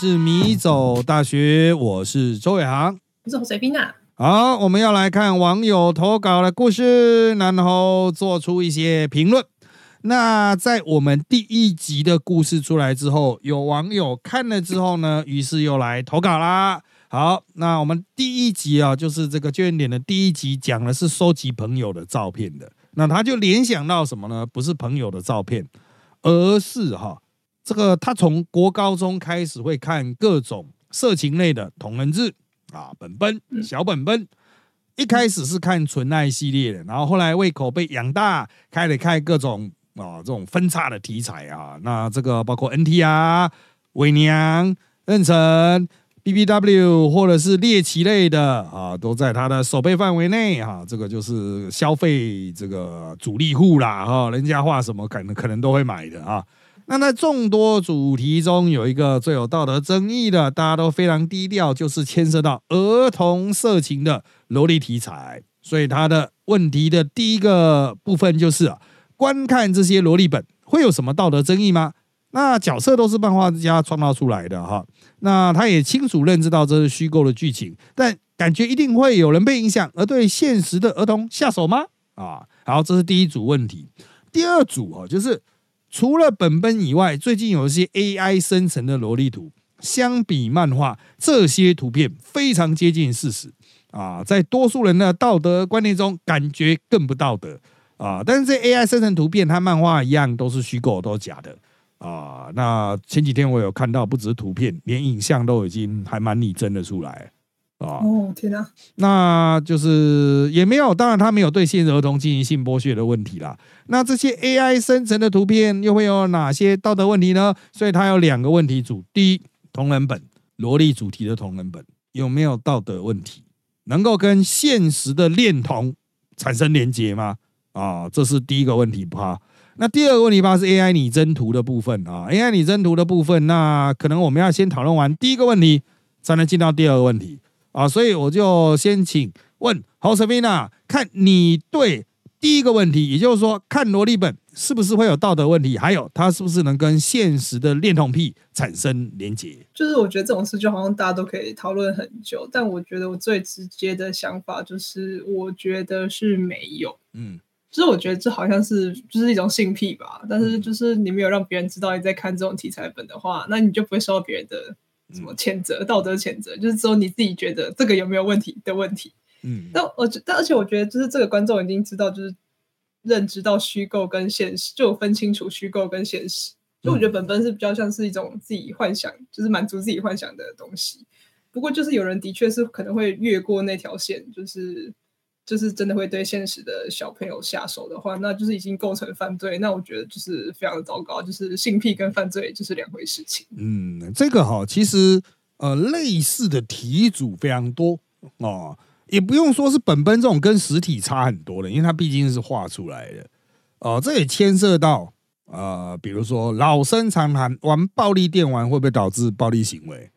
是迷走大学，我是周伟航，我是侯水斌啊。好，我们要来看网友投稿的故事，然后做出一些评论。那在我们第一集的故事出来之后，有网友看了之后呢，于是又来投稿啦。好，那我们第一集啊，就是这个卷点的第一集，讲的是收集朋友的照片的。那他就联想到什么呢？不是朋友的照片，而是哈。这个他从国高中开始会看各种色情类的同人志啊，本本小本本，一开始是看纯爱系列的，然后后来胃口被养大，开始看各种啊这种分叉的题材啊，那这个包括 NT 啊、伪娘、妊娠、BBW 或者是猎奇类的啊，都在他的手背范围内啊，这个就是消费这个主力户啦哈，人家画什么可能可能都会买的啊。那在众多主题中，有一个最有道德争议的，大家都非常低调，就是牵涉到儿童色情的萝莉题材。所以他的问题的第一个部分就是啊，观看这些萝莉本会有什么道德争议吗？那角色都是漫画家创造出来的哈，那他也清楚认知到这是虚构的剧情，但感觉一定会有人被影响而对现实的儿童下手吗？啊，好，这是第一组问题。第二组啊，就是。除了本本以外，最近有一些 AI 生成的萝莉图，相比漫画，这些图片非常接近事实啊，在多数人的道德观念中，感觉更不道德啊。但是这 AI 生成图片和漫画一样，都是虚构，都是假的啊。那前几天我有看到，不只是图片，连影像都已经还蛮拟真的出来。哦天哪，那就是也没有，当然他没有对现实儿童进行性剥削的问题啦。那这些 AI 生成的图片又会有哪些道德问题呢？所以它有两个问题组：第一，同人本萝莉主题的同人本有没有道德问题？能够跟现实的恋童产生连接吗？啊，这是第一个问题吧。那第二个问题吧是 AI 拟真图的部分啊，AI 拟真图的部分，那可能我们要先讨论完第一个问题，才能进到第二个问题。啊，所以我就先请问侯世斌啊，看你对第一个问题，也就是说看萝莉本是不是会有道德问题，还有它是不是能跟现实的恋童癖产生连结？就是我觉得这种事就好像大家都可以讨论很久，但我觉得我最直接的想法就是，我觉得是没有。嗯，就是我觉得这好像是就是一种性癖吧，但是就是你没有让别人知道你在看这种题材本的话，那你就不会受到别人的。什么谴责？道德谴责，就是说你自己觉得这个有没有问题的问题。嗯，但我但而且我觉得，就是这个观众已经知道，就是认知到虚构跟现实，就分清楚虚构跟现实。所以我觉得本本是比较像是一种自己幻想，就是满足自己幻想的东西。不过就是有人的确是可能会越过那条线，就是。就是真的会对现实的小朋友下手的话，那就是已经构成犯罪。那我觉得就是非常的糟糕，就是性癖跟犯罪就是两回事情。嗯，这个哈，其实呃，类似的题组非常多哦，也不用说是本本这种跟实体差很多的，因为它毕竟是画出来的哦。这也牵涉到呃，比如说老生常谈，玩暴力电玩会不会导致暴力行为？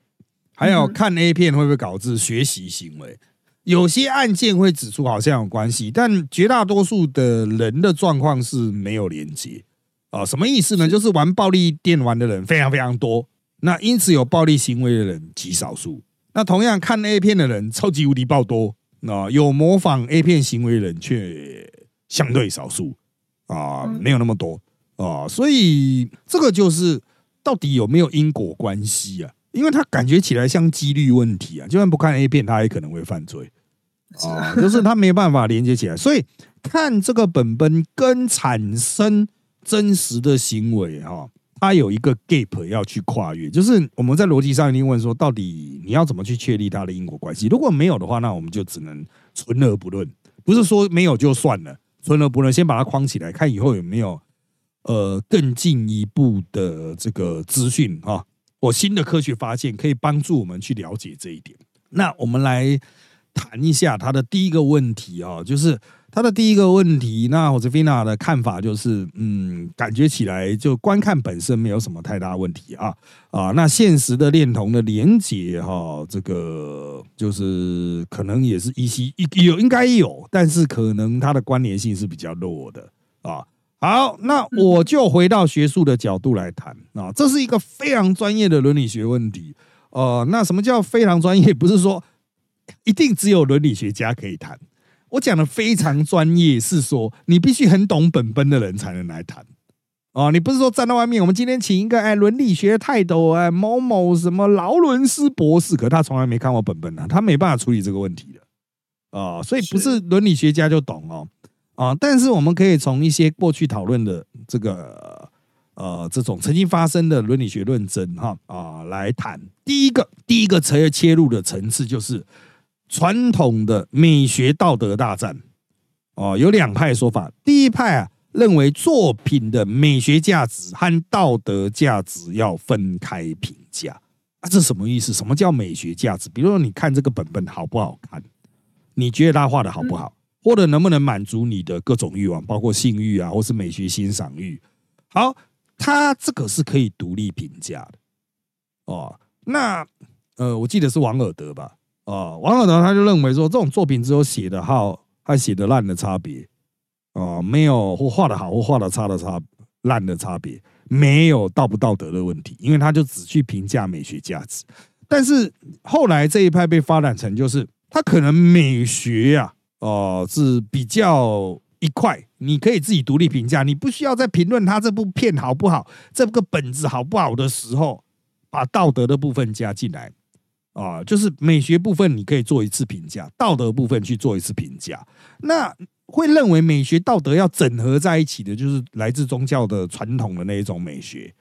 还有看 A 片会不会导致学习行为？有些案件会指出好像有关系，但绝大多数的人的状况是没有连接啊。什么意思呢？就是玩暴力电玩的人非常非常多，那因此有暴力行为的人极少数。那同样看 A 片的人超级无敌爆多，那有模仿 A 片行为的人却相对少数啊，没有那么多啊。所以这个就是到底有没有因果关系啊？因为他感觉起来像几率问题啊，就算不看 A 片，他也可能会犯罪啊，就是他没办法连接起来。所以看这个本本跟产生真实的行为哈，它有一个 gap 要去跨越。就是我们在逻辑上一定问说，到底你要怎么去确立它的因果关系？如果没有的话，那我们就只能存而不论，不是说没有就算了，存而不论，先把它框起来，看以后有没有呃更进一步的这个资讯哈。我新的科学发现可以帮助我们去了解这一点。那我们来谈一下他的第一个问题啊，就是他的第一个问题。那我这菲娜的看法就是，嗯，感觉起来就观看本身没有什么太大问题啊啊。那现实的恋童的连结哈，这个就是可能也是依稀有应该有，但是可能它的关联性是比较弱的啊。好，那我就回到学术的角度来谈啊，这是一个非常专业的伦理学问题呃，那什么叫非常专业？不是说 一定只有伦理学家可以谈。我讲的非常专业，是说你必须很懂本本的人才能来谈。哦，你不是说站在外面，我们今天请一个哎伦理学泰斗哎某某什么劳伦斯博士，可他从来没看过本本啊，他没办法处理这个问题的啊，所以不是伦理学家就懂哦啊，但是我们可以从一些过去讨论的这个呃这种曾经发生的伦理学论争哈啊来谈。第一个第一个切切入的层次就是传统的美学道德大战哦，有两派说法，第一派啊。认为作品的美学价值和道德价值要分开评价啊，这什么意思？什么叫美学价值？比如说，你看这个本本好不好看？你觉得他画的好不好？或者能不能满足你的各种欲望，包括性欲啊，或是美学欣赏欲？好，他这个是可以独立评价的哦。那呃，我记得是王尔德吧？哦，王尔德他就认为说，这种作品只有写的好和写的烂的差别。哦，没有或画的好或画的差的差烂的差别，没有道不道德的问题，因为他就只去评价美学价值。但是后来这一派被发展成，就是他可能美学呀，哦是比较一块，你可以自己独立评价，你不需要在评论他这部片好不好，这个本子好不好的时候，把道德的部分加进来。啊，就是美学部分你可以做一次评价，道德部分去做一次评价，那。会认为美学道德要整合在一起的，就是来自宗教的传统的那一种美学。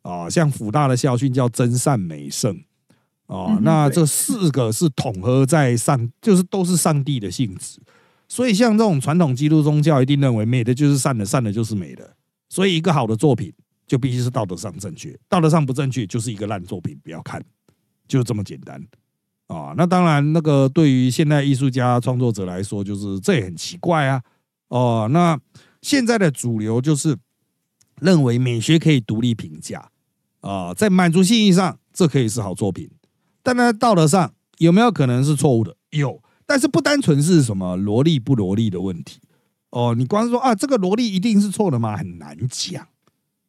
啊，像辅大的校训叫真善美圣。啊，那这四个是统合在上，就是都是上帝的性质，所以像这种传统基督宗教一定认为美的就是善的，善的就是美的，所以一个好的作品就必须是道德上正确，道德上不正确就是一个烂作品，不要看，就这么简单。啊，那当然，那个对于现代艺术家创作者来说，就是这也很奇怪啊。哦，那现在的主流就是认为美学可以独立评价。啊，在满足性意义上，这可以是好作品，但在道德上有没有可能是错误的？有，但是不单纯是什么萝莉不萝莉的问题哦。你光说啊，这个萝莉一定是错的吗？很难讲。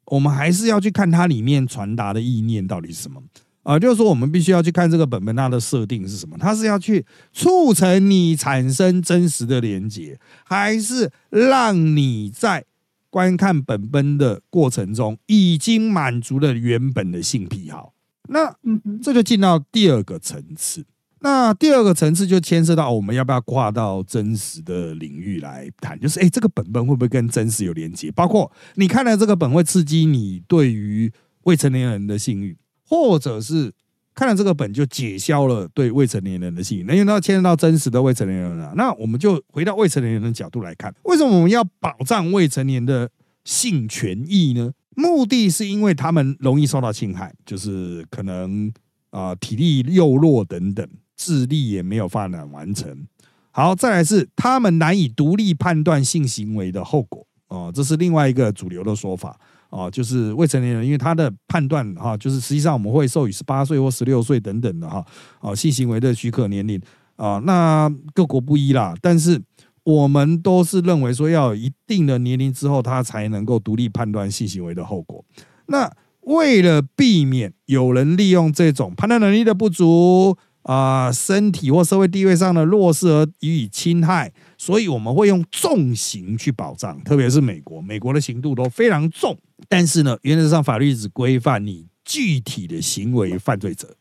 我们还是要去看它里面传达的意念到底是什么。啊，就是说，我们必须要去看这个本本它的设定是什么？它是要去促成你产生真实的连接，还是让你在观看本本的过程中已经满足了原本的性癖好？那这就进到第二个层次。那第二个层次就牵涉到我们要不要跨到真实的领域来谈？就是，哎，这个本本会不会跟真实有连接？包括你看了这个本会刺激你对于未成年人的性欲。或者是看了这个本就解消了对未成年人的性欲，那因为它牵涉到真实的未成年人啊。那我们就回到未成年人的角度来看，为什么我们要保障未成年的性权益呢？目的是因为他们容易受到侵害，就是可能啊体力又弱等等，智力也没有发展完成。好，再来是他们难以独立判断性行为的后果哦，这是另外一个主流的说法。哦，就是未成年人，因为他的判断哈，就是实际上我们会授予十八岁或十六岁等等的哈，哦，性行为的许可年龄啊，那各国不一啦，但是我们都是认为说要有一定的年龄之后，他才能够独立判断性行为的后果。那为了避免有人利用这种判断能力的不足。啊，身体或社会地位上的弱势而予以侵害，所以我们会用重刑去保障，特别是美国，美国的刑度都非常重。但是呢，原则上法律只规范你具体的行为犯罪者，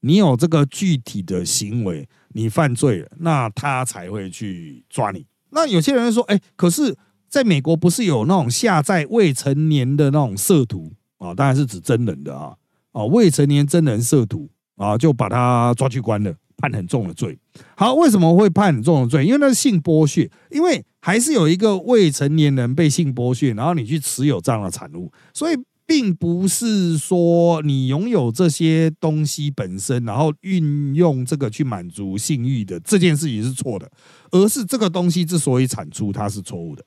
你有这个具体的行为，你犯罪了，那他才会去抓你。那有些人说，哎，可是在美国不是有那种下载未成年的那种色图啊？当然是指真人的啊，啊，未成年真人色图。啊，就把他抓去关了，判很重的罪。好，为什么会判很重的罪？因为那是性剥削，因为还是有一个未成年人被性剥削，然后你去持有这样的产物，所以并不是说你拥有这些东西本身，然后运用这个去满足性欲的这件事情是错的，而是这个东西之所以产出，它是错误的。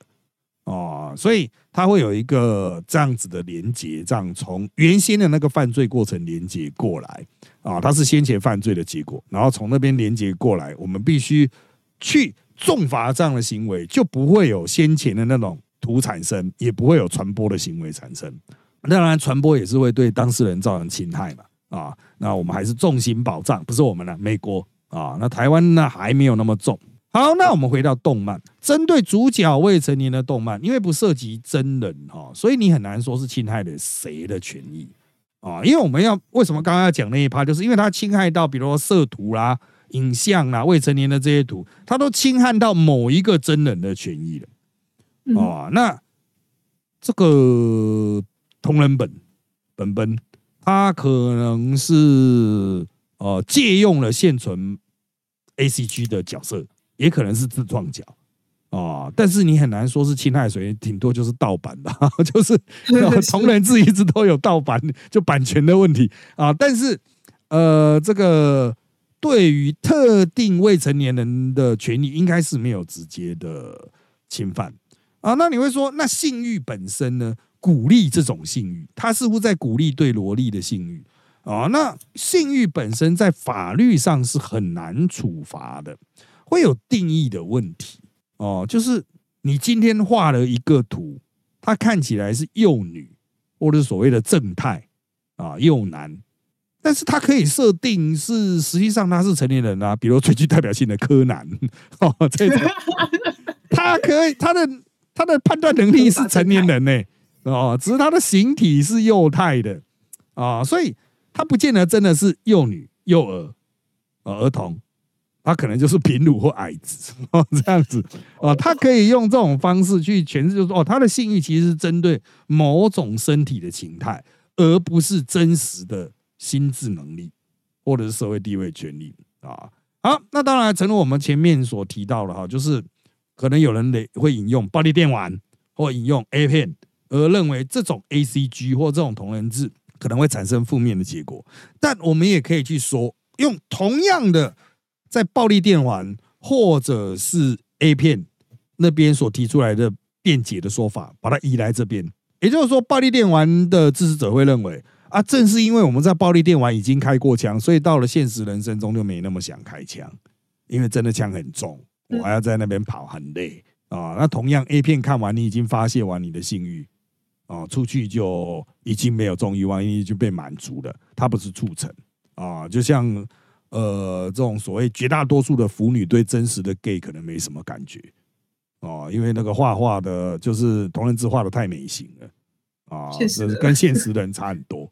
哦，所以它会有一个这样子的连接，这样从原先的那个犯罪过程连接过来啊，它是先前犯罪的结果，然后从那边连接过来，我们必须去重罚这样的行为，就不会有先前的那种图产生，也不会有传播的行为产生。当然，传播也是会对当事人造成侵害嘛。啊。那我们还是重心保障，不是我们了，美国啊。那台湾呢还没有那么重。好，那我们回到动漫，针对主角未成年的动漫，因为不涉及真人哈，所以你很难说是侵害了谁的权益啊。因为我们要为什么刚刚要讲那一趴，就是因为它侵害到，比如说色图啦、影像啦、未成年的这些图，它都侵害到某一个真人的权益了啊。那这个同人本本本，它可能是呃借用了现存 A C G 的角色。也可能是自创角啊，但是你很难说是侵害谁，顶多就是盗版吧，就是 同人志一直都有盗版，就版权的问题啊。但是呃，这个对于特定未成年人的权利，应该是没有直接的侵犯啊。那你会说，那性欲本身呢？鼓励这种性欲，他似乎在鼓励对萝莉的性欲啊。那性欲本身在法律上是很难处罚的。会有定义的问题哦，就是你今天画了一个图，它看起来是幼女或者所谓的正太啊幼男，但是它可以设定是实际上他是成年人啊，比如最具代表性的柯南 哦，这种他可以他的他的判断能力是成年人呢哦，只是他的形体是幼态的啊，所以他不见得真的是幼女幼儿儿童。他可能就是贫乳或矮子哦，这样子哦，他可以用这种方式去诠释，就是说哦，他的性欲其实是针对某种身体的形态，而不是真实的心智能力或者是社会地位、权利啊。好，那当然，正如我们前面所提到的哈，就是可能有人会引用暴力电玩或引用 A 片，而认为这种 A C G 或这种同人志可能会产生负面的结果，但我们也可以去说，用同样的。在暴力电玩或者是 A 片那边所提出来的辩解的说法，把它移来这边，也就是说，暴力电玩的支持者会认为啊，正是因为我们在暴力电玩已经开过枪，所以到了现实人生中就没那么想开枪，因为真的枪很重，我还要在那边跑很累啊。那同样 A 片看完，你已经发泄完你的性欲啊，出去就已经没有中欲望，因为就被满足了，它不是促成啊，就像。呃，这种所谓绝大多数的腐女对真实的 gay 可能没什么感觉哦，因为那个画画的，就是同人字画的太美型了啊，是跟现实的人差很多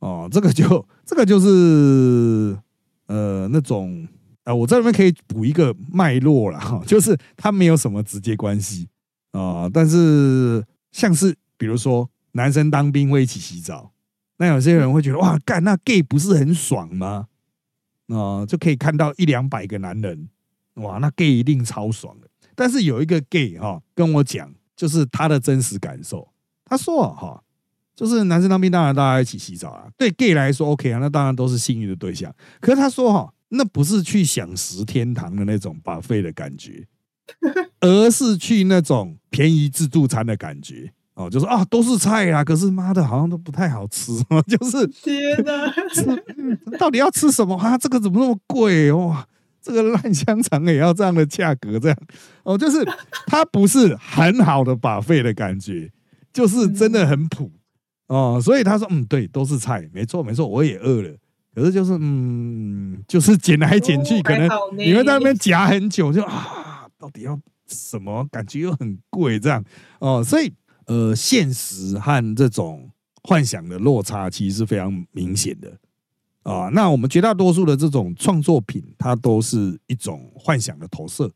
哦。这个就这个就是呃那种啊，我在里面可以补一个脉络了哈，就是它没有什么直接关系啊，但是像是比如说男生当兵会一起洗澡，那有些人会觉得哇，干那 gay 不是很爽吗？啊，就可以看到一两百个男人，哇，那 gay 一定超爽的。但是有一个 gay 哈跟我讲，就是他的真实感受。他说哈，就是男生当兵当然大家一起洗澡啊，对 gay 来说 OK 啊，那当然都是幸运的对象。可是他说哈，那不是去享食天堂的那种把费的感觉，而是去那种便宜自助餐的感觉。哦，就说啊，都是菜啦，可是妈的，好像都不太好吃，就是天哪，到底要吃什么啊？这个怎么那么贵哇？这个烂香肠也要这样的价格？这样哦，就是它不是很好的把费的感觉，就是真的很普哦。所以他说，嗯，对，都是菜，没错没错，我也饿了，可是就是嗯，就是捡来捡去，可能你会在那边夹很久，就啊，到底要什么？感觉又很贵，这样哦，所以。呃，现实和这种幻想的落差其实是非常明显的啊。那我们绝大多数的这种创作品，它都是一种幻想的投射，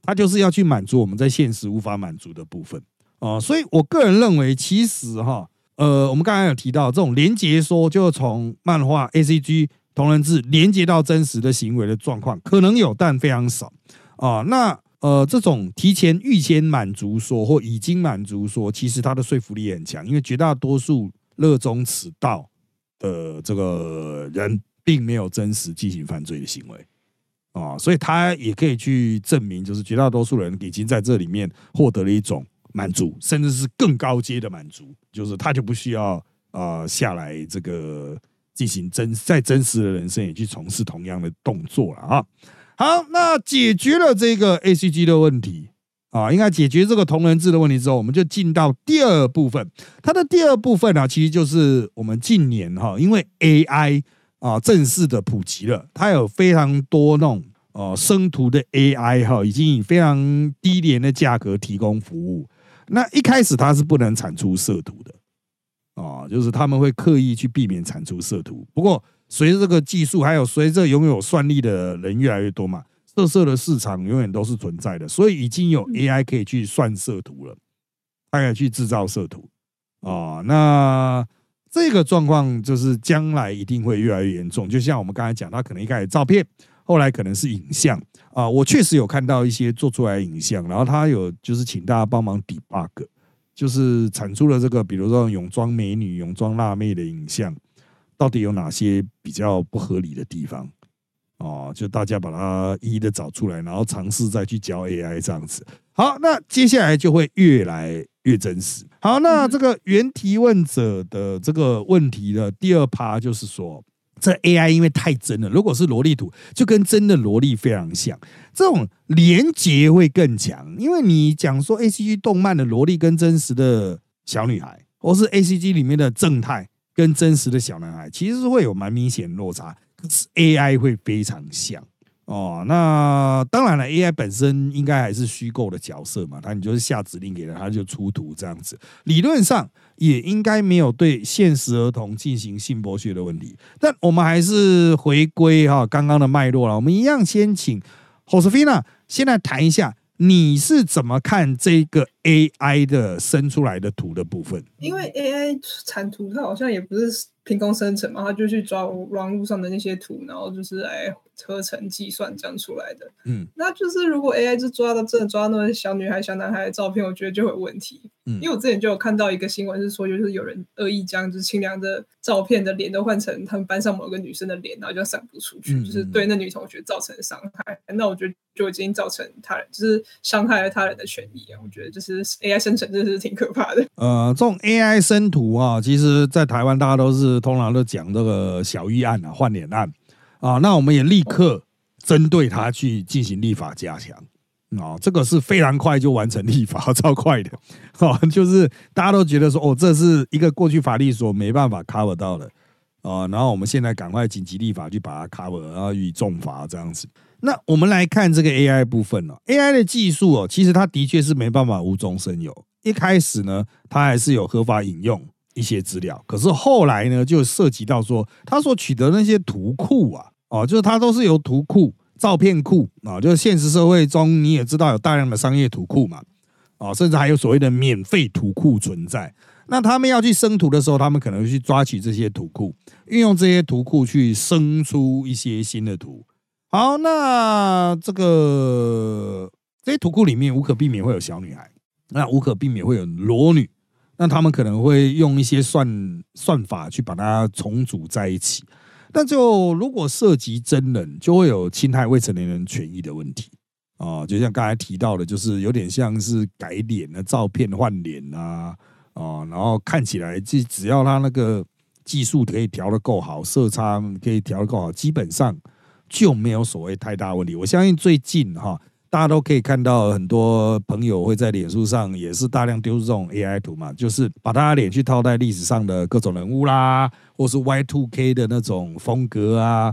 它就是要去满足我们在现实无法满足的部分啊。所以我个人认为，其实哈，呃，我们刚才有提到这种连接说，就从漫画 A C G 同人志连接到真实的行为的状况，可能有，但非常少啊。那呃，这种提前预先满足说或已经满足说，其实它的说服力很强，因为绝大多数热衷此道的这个人，并没有真实进行犯罪的行为啊，所以他也可以去证明，就是绝大多数人已经在这里面获得了一种满足，甚至是更高阶的满足，就是他就不需要啊下来这个进行真在真实的人生也去从事同样的动作了啊。好，那解决了这个 A C G 的问题啊，应该解决这个同人志的问题之后，我们就进到第二部分。它的第二部分呢，其实就是我们近年哈，因为 A I 啊正式的普及了，它有非常多那种哦生图的 AI 哈，已经以非常低廉的价格提供服务。那一开始它是不能产出色图的，啊，就是他们会刻意去避免产出色图。不过随着这个技术，还有随着拥有算力的人越来越多嘛，色色的市场永远都是存在的，所以已经有 AI 可以去算色图了，它可以去制造色图啊。那这个状况就是将来一定会越来越严重。就像我们刚才讲，它可能一开始照片，后来可能是影像啊。我确实有看到一些做出来影像，然后他有就是请大家帮忙 debug，就是产出了这个，比如说泳装美女、泳装辣妹的影像。到底有哪些比较不合理的地方？哦，就大家把它一一的找出来，然后尝试再去教 AI 这样子。好，那接下来就会越来越真实。好，那这个原提问者的这个问题的第二趴就是说，这 AI 因为太真了，如果是萝莉图，就跟真的萝莉非常像，这种连结会更强。因为你讲说 ACG 动漫的萝莉跟真实的小女孩，或是 ACG 里面的正太。跟真实的小男孩其实是会有蛮明显落差，可是 AI 会非常像哦。那当然了，AI 本身应该还是虚构的角色嘛，那你就是下指令给他，他就出图这样子。理论上也应该没有对现实儿童进行性剥削的问题。但我们还是回归哈刚刚的脉络了，我们一样先请 Josefina 先来谈一下。你是怎么看这个 AI 的生出来的图的部分？因为 AI 产图，它好像也不是凭空生成嘛，它就去抓网络上的那些图，然后就是来。合成计算这样出来的，嗯，那就是如果 AI 就抓到真的抓到那些小女孩、小男孩的照片，我觉得就有问题。嗯，因为我之前就有看到一个新闻，是说就是有人恶意将就是清凉的照片的脸都换成他们班上某个女生的脸，然后就散布出去，就是对那女同学造成伤害。那我觉得就已经造成他人就是伤害了他人的权益啊。我觉得就是 AI 生成真的是挺可怕的。呃，这种 AI 生图啊，其实在台湾大家都是通常都讲这个小玉案啊、换脸案。啊，那我们也立刻针对他去进行立法加强啊，这个是非常快就完成立法，超快的啊，就是大家都觉得说，哦，这是一个过去法律所没办法 cover 到的啊，然后我们现在赶快紧急立法去把它 cover，然后予以重罚这样子。那我们来看这个 AI 部分哦，AI 的技术哦，其实它的确是没办法无中生有，一开始呢，它还是有合法引用一些资料，可是后来呢，就涉及到说，它所取得那些图库啊。哦，就是它都是由图库、照片库啊，就是现实社会中你也知道有大量的商业图库嘛，啊，甚至还有所谓的免费图库存在。那他们要去生图的时候，他们可能去抓取这些图库，运用这些图库去生出一些新的图。好，那这个这些图库里面无可避免会有小女孩，那无可避免会有裸女，那他们可能会用一些算算法去把它重组在一起。那就如果涉及真人，就会有侵害未成年人权益的问题啊，就像刚才提到的，就是有点像是改脸的照片换脸啊，啊，然后看起来只只要他那个技术可以调的够好，色差可以调的够好，基本上就没有所谓太大问题。我相信最近哈。大家都可以看到，很多朋友会在脸书上也是大量丢出这种 AI 图嘛，就是把他的脸去套在历史上的各种人物啦，或是 Y2K 的那种风格啊，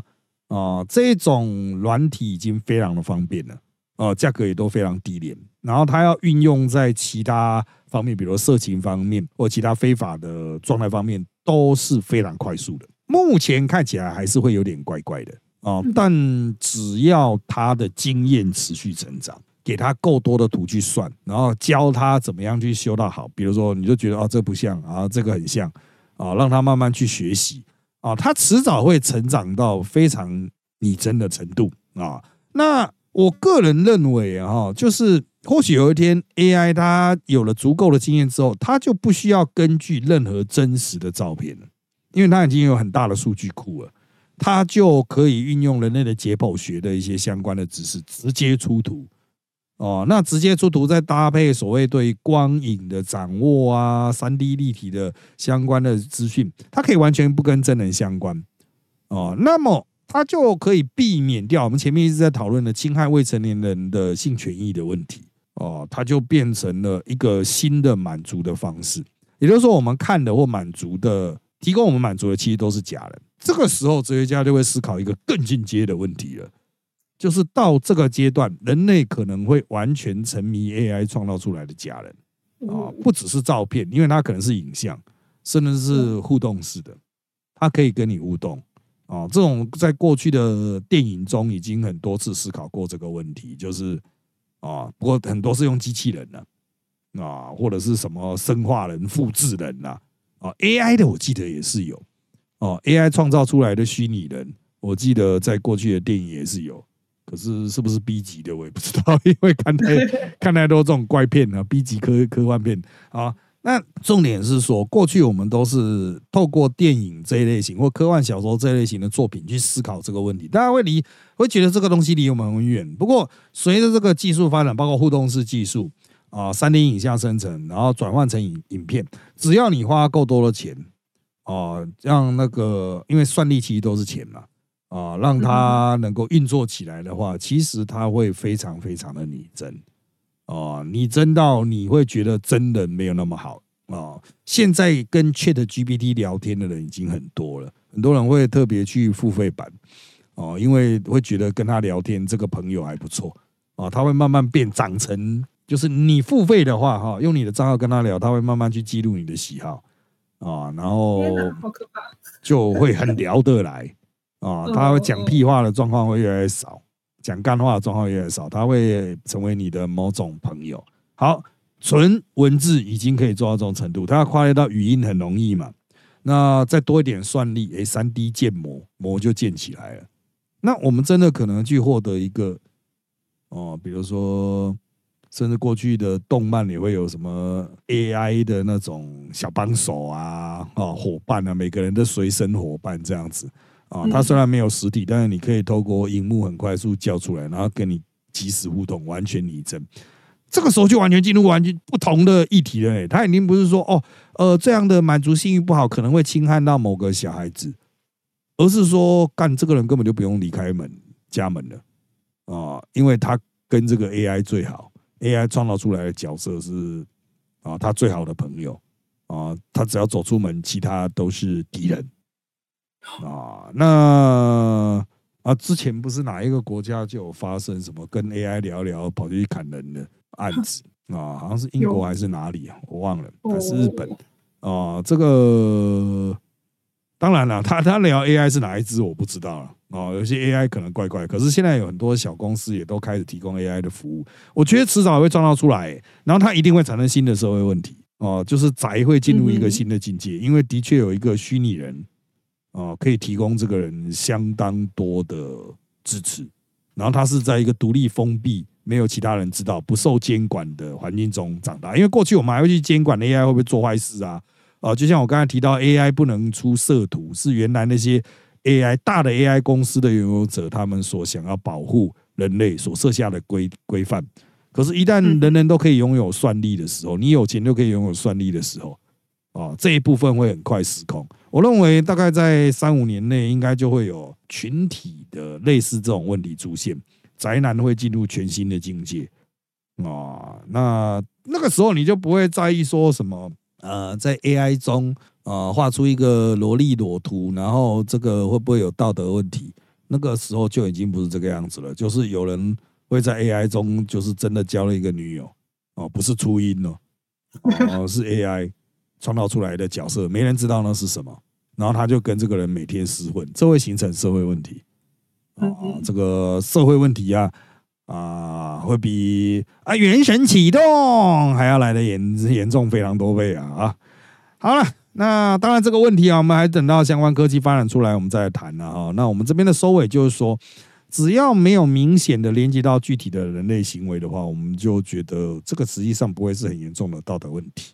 啊，这种软体已经非常的方便了，哦，价格也都非常低廉，然后它要运用在其他方面，比如色情方面或其他非法的状态方面，都是非常快速的。目前看起来还是会有点怪怪的。哦，但只要他的经验持续成长，给他够多的图去算，然后教他怎么样去修到好。比如说，你就觉得啊，这不像啊，这个很像啊，让他慢慢去学习啊，他迟早会成长到非常拟真的程度啊。那我个人认为啊，就是或许有一天 AI 它有了足够的经验之后，它就不需要根据任何真实的照片了，因为它已经有很大的数据库了。它就可以运用人类的解剖学的一些相关的知识，直接出图哦。那直接出图，再搭配所谓对光影的掌握啊、三 D 立体的相关的资讯，它可以完全不跟真人相关哦。那么它就可以避免掉我们前面一直在讨论的侵害未成年人的性权益的问题哦。它就变成了一个新的满足的方式，也就是说，我们看的或满足的、提供我们满足的，其实都是假人。这个时候，哲学家就会思考一个更进阶的问题了，就是到这个阶段，人类可能会完全沉迷 AI 创造出来的假人。啊，不只是照片，因为它可能是影像，甚至是互动式的，它可以跟你互动。啊。这种在过去的电影中已经很多次思考过这个问题，就是啊，不过很多是用机器人的啊，或者是什么生化人、复制人呐啊，AI 的我记得也是有。哦，AI 创造出来的虚拟人，我记得在过去的电影也是有，可是是不是 B 级的我也不知道，因为看太看太多这种怪片了，B 级科科幻片啊。那重点是说，过去我们都是透过电影这一类型或科幻小说这一类型的作品去思考这个问题，大家会离会觉得这个东西离我们很远。不过随着这个技术发展，包括互动式技术啊、三 D 影像生成，然后转换成影影片，只要你花够多的钱。哦，让那个，因为算力其实都是钱嘛，啊，让它能够运作起来的话，其实它会非常非常的拟真，哦，拟真到你会觉得真人没有那么好啊。现在跟 Chat GPT 聊天的人已经很多了，很多人会特别去付费版，哦，因为会觉得跟他聊天这个朋友还不错，啊，他会慢慢变长成，就是你付费的话，哈，用你的账号跟他聊，他会慢慢去记录你的喜好。啊，然后 就会很聊得来啊，他会讲屁话的状况会越来越少，讲干话的状况越来越少，他会成为你的某种朋友。好，纯文字已经可以做到这种程度，他要跨越到语音很容易嘛？那再多一点算力，哎，三 D 建模模就建起来了。那我们真的可能去获得一个哦，比如说。甚至过去的动漫也会有什么 AI 的那种小帮手啊，啊伙伴啊，每个人的随身伙伴这样子啊。它虽然没有实体，但是你可以透过荧幕很快速叫出来，然后跟你即时互动，完全拟真。这个时候就完全进入完全不同的议题了。哎，他已经不是说哦，呃，这样的满足性欲不好，可能会侵害到某个小孩子，而是说干这个人根本就不用离开门家门了啊，因为他跟这个 AI 最好。AI 创造出来的角色是啊，他最好的朋友啊，他只要走出门，其他都是敌人啊。那啊，之前不是哪一个国家就有发生什么跟 AI 聊聊跑去砍人的案子 啊？好像是英国还是哪里啊？我忘了，还是日本啊？这个当然了，他他聊 AI 是哪一只我不知道了。哦，有些 AI 可能怪怪，可是现在有很多小公司也都开始提供 AI 的服务。我觉得迟早会创造出来，然后它一定会产生新的社会问题。哦，就是宅会进入一个新的境界，因为的确有一个虚拟人，哦，可以提供这个人相当多的支持。然后他是在一个独立封闭、没有其他人知道、不受监管的环境中长大。因为过去我们还会去监管 AI 会不会做坏事啊？啊，就像我刚才提到，AI 不能出色图，是原来那些。AI 大的 AI 公司的拥有者，他们所想要保护人类所设下的规规范，可是，一旦人人都可以拥有算力的时候，你有钱就可以拥有算力的时候，啊，这一部分会很快失控。我认为，大概在三五年内，应该就会有群体的类似这种问题出现，宅男会进入全新的境界啊。那那个时候，你就不会在意说什么，呃，在 AI 中。啊，画出一个萝莉裸图，然后这个会不会有道德问题？那个时候就已经不是这个样子了，就是有人会在 AI 中，就是真的交了一个女友哦，不是初音哦，哦是 AI 创造出来的角色，没人知道那是什么，然后他就跟这个人每天厮混，这会形成社会问题啊，这个社会问题啊啊，会比啊原神启动还要来的严严重非常多倍啊啊，好了。那当然，这个问题啊，我们还等到相关科技发展出来，我们再来谈了哈。那我们这边的收尾就是说，只要没有明显的连接到具体的人类行为的话，我们就觉得这个实际上不会是很严重的道德问题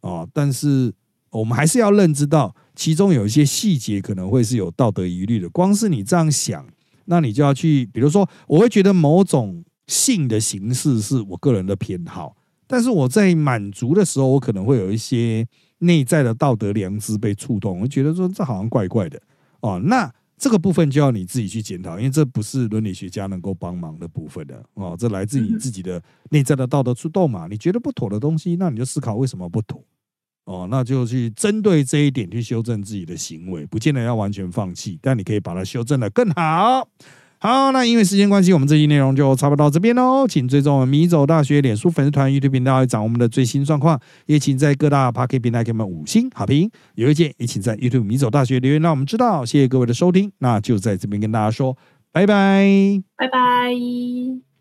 啊。但是我们还是要认知到，其中有一些细节可能会是有道德疑虑的。光是你这样想，那你就要去，比如说，我会觉得某种性的形式是我个人的偏好，但是我在满足的时候，我可能会有一些。内在的道德良知被触动，我觉得说这好像怪怪的哦。那这个部分就要你自己去检讨，因为这不是伦理学家能够帮忙的部分的哦。这来自你自己的内在的道德触动嘛？你觉得不妥的东西，那你就思考为什么不妥哦，那就去针对这一点去修正自己的行为，不见得要完全放弃，但你可以把它修正的更好。好，那因为时间关系，我们这期内容就差不多到这边喽。请追踪米走大学脸书粉丝团、YouTube 频道，来掌握我们的最新状况。也请在各大 p a r k 平台给我们五星好评。有意见也请在 YouTube 米走大学留言，让我们知道。谢谢各位的收听，那就在这边跟大家说拜拜，拜拜。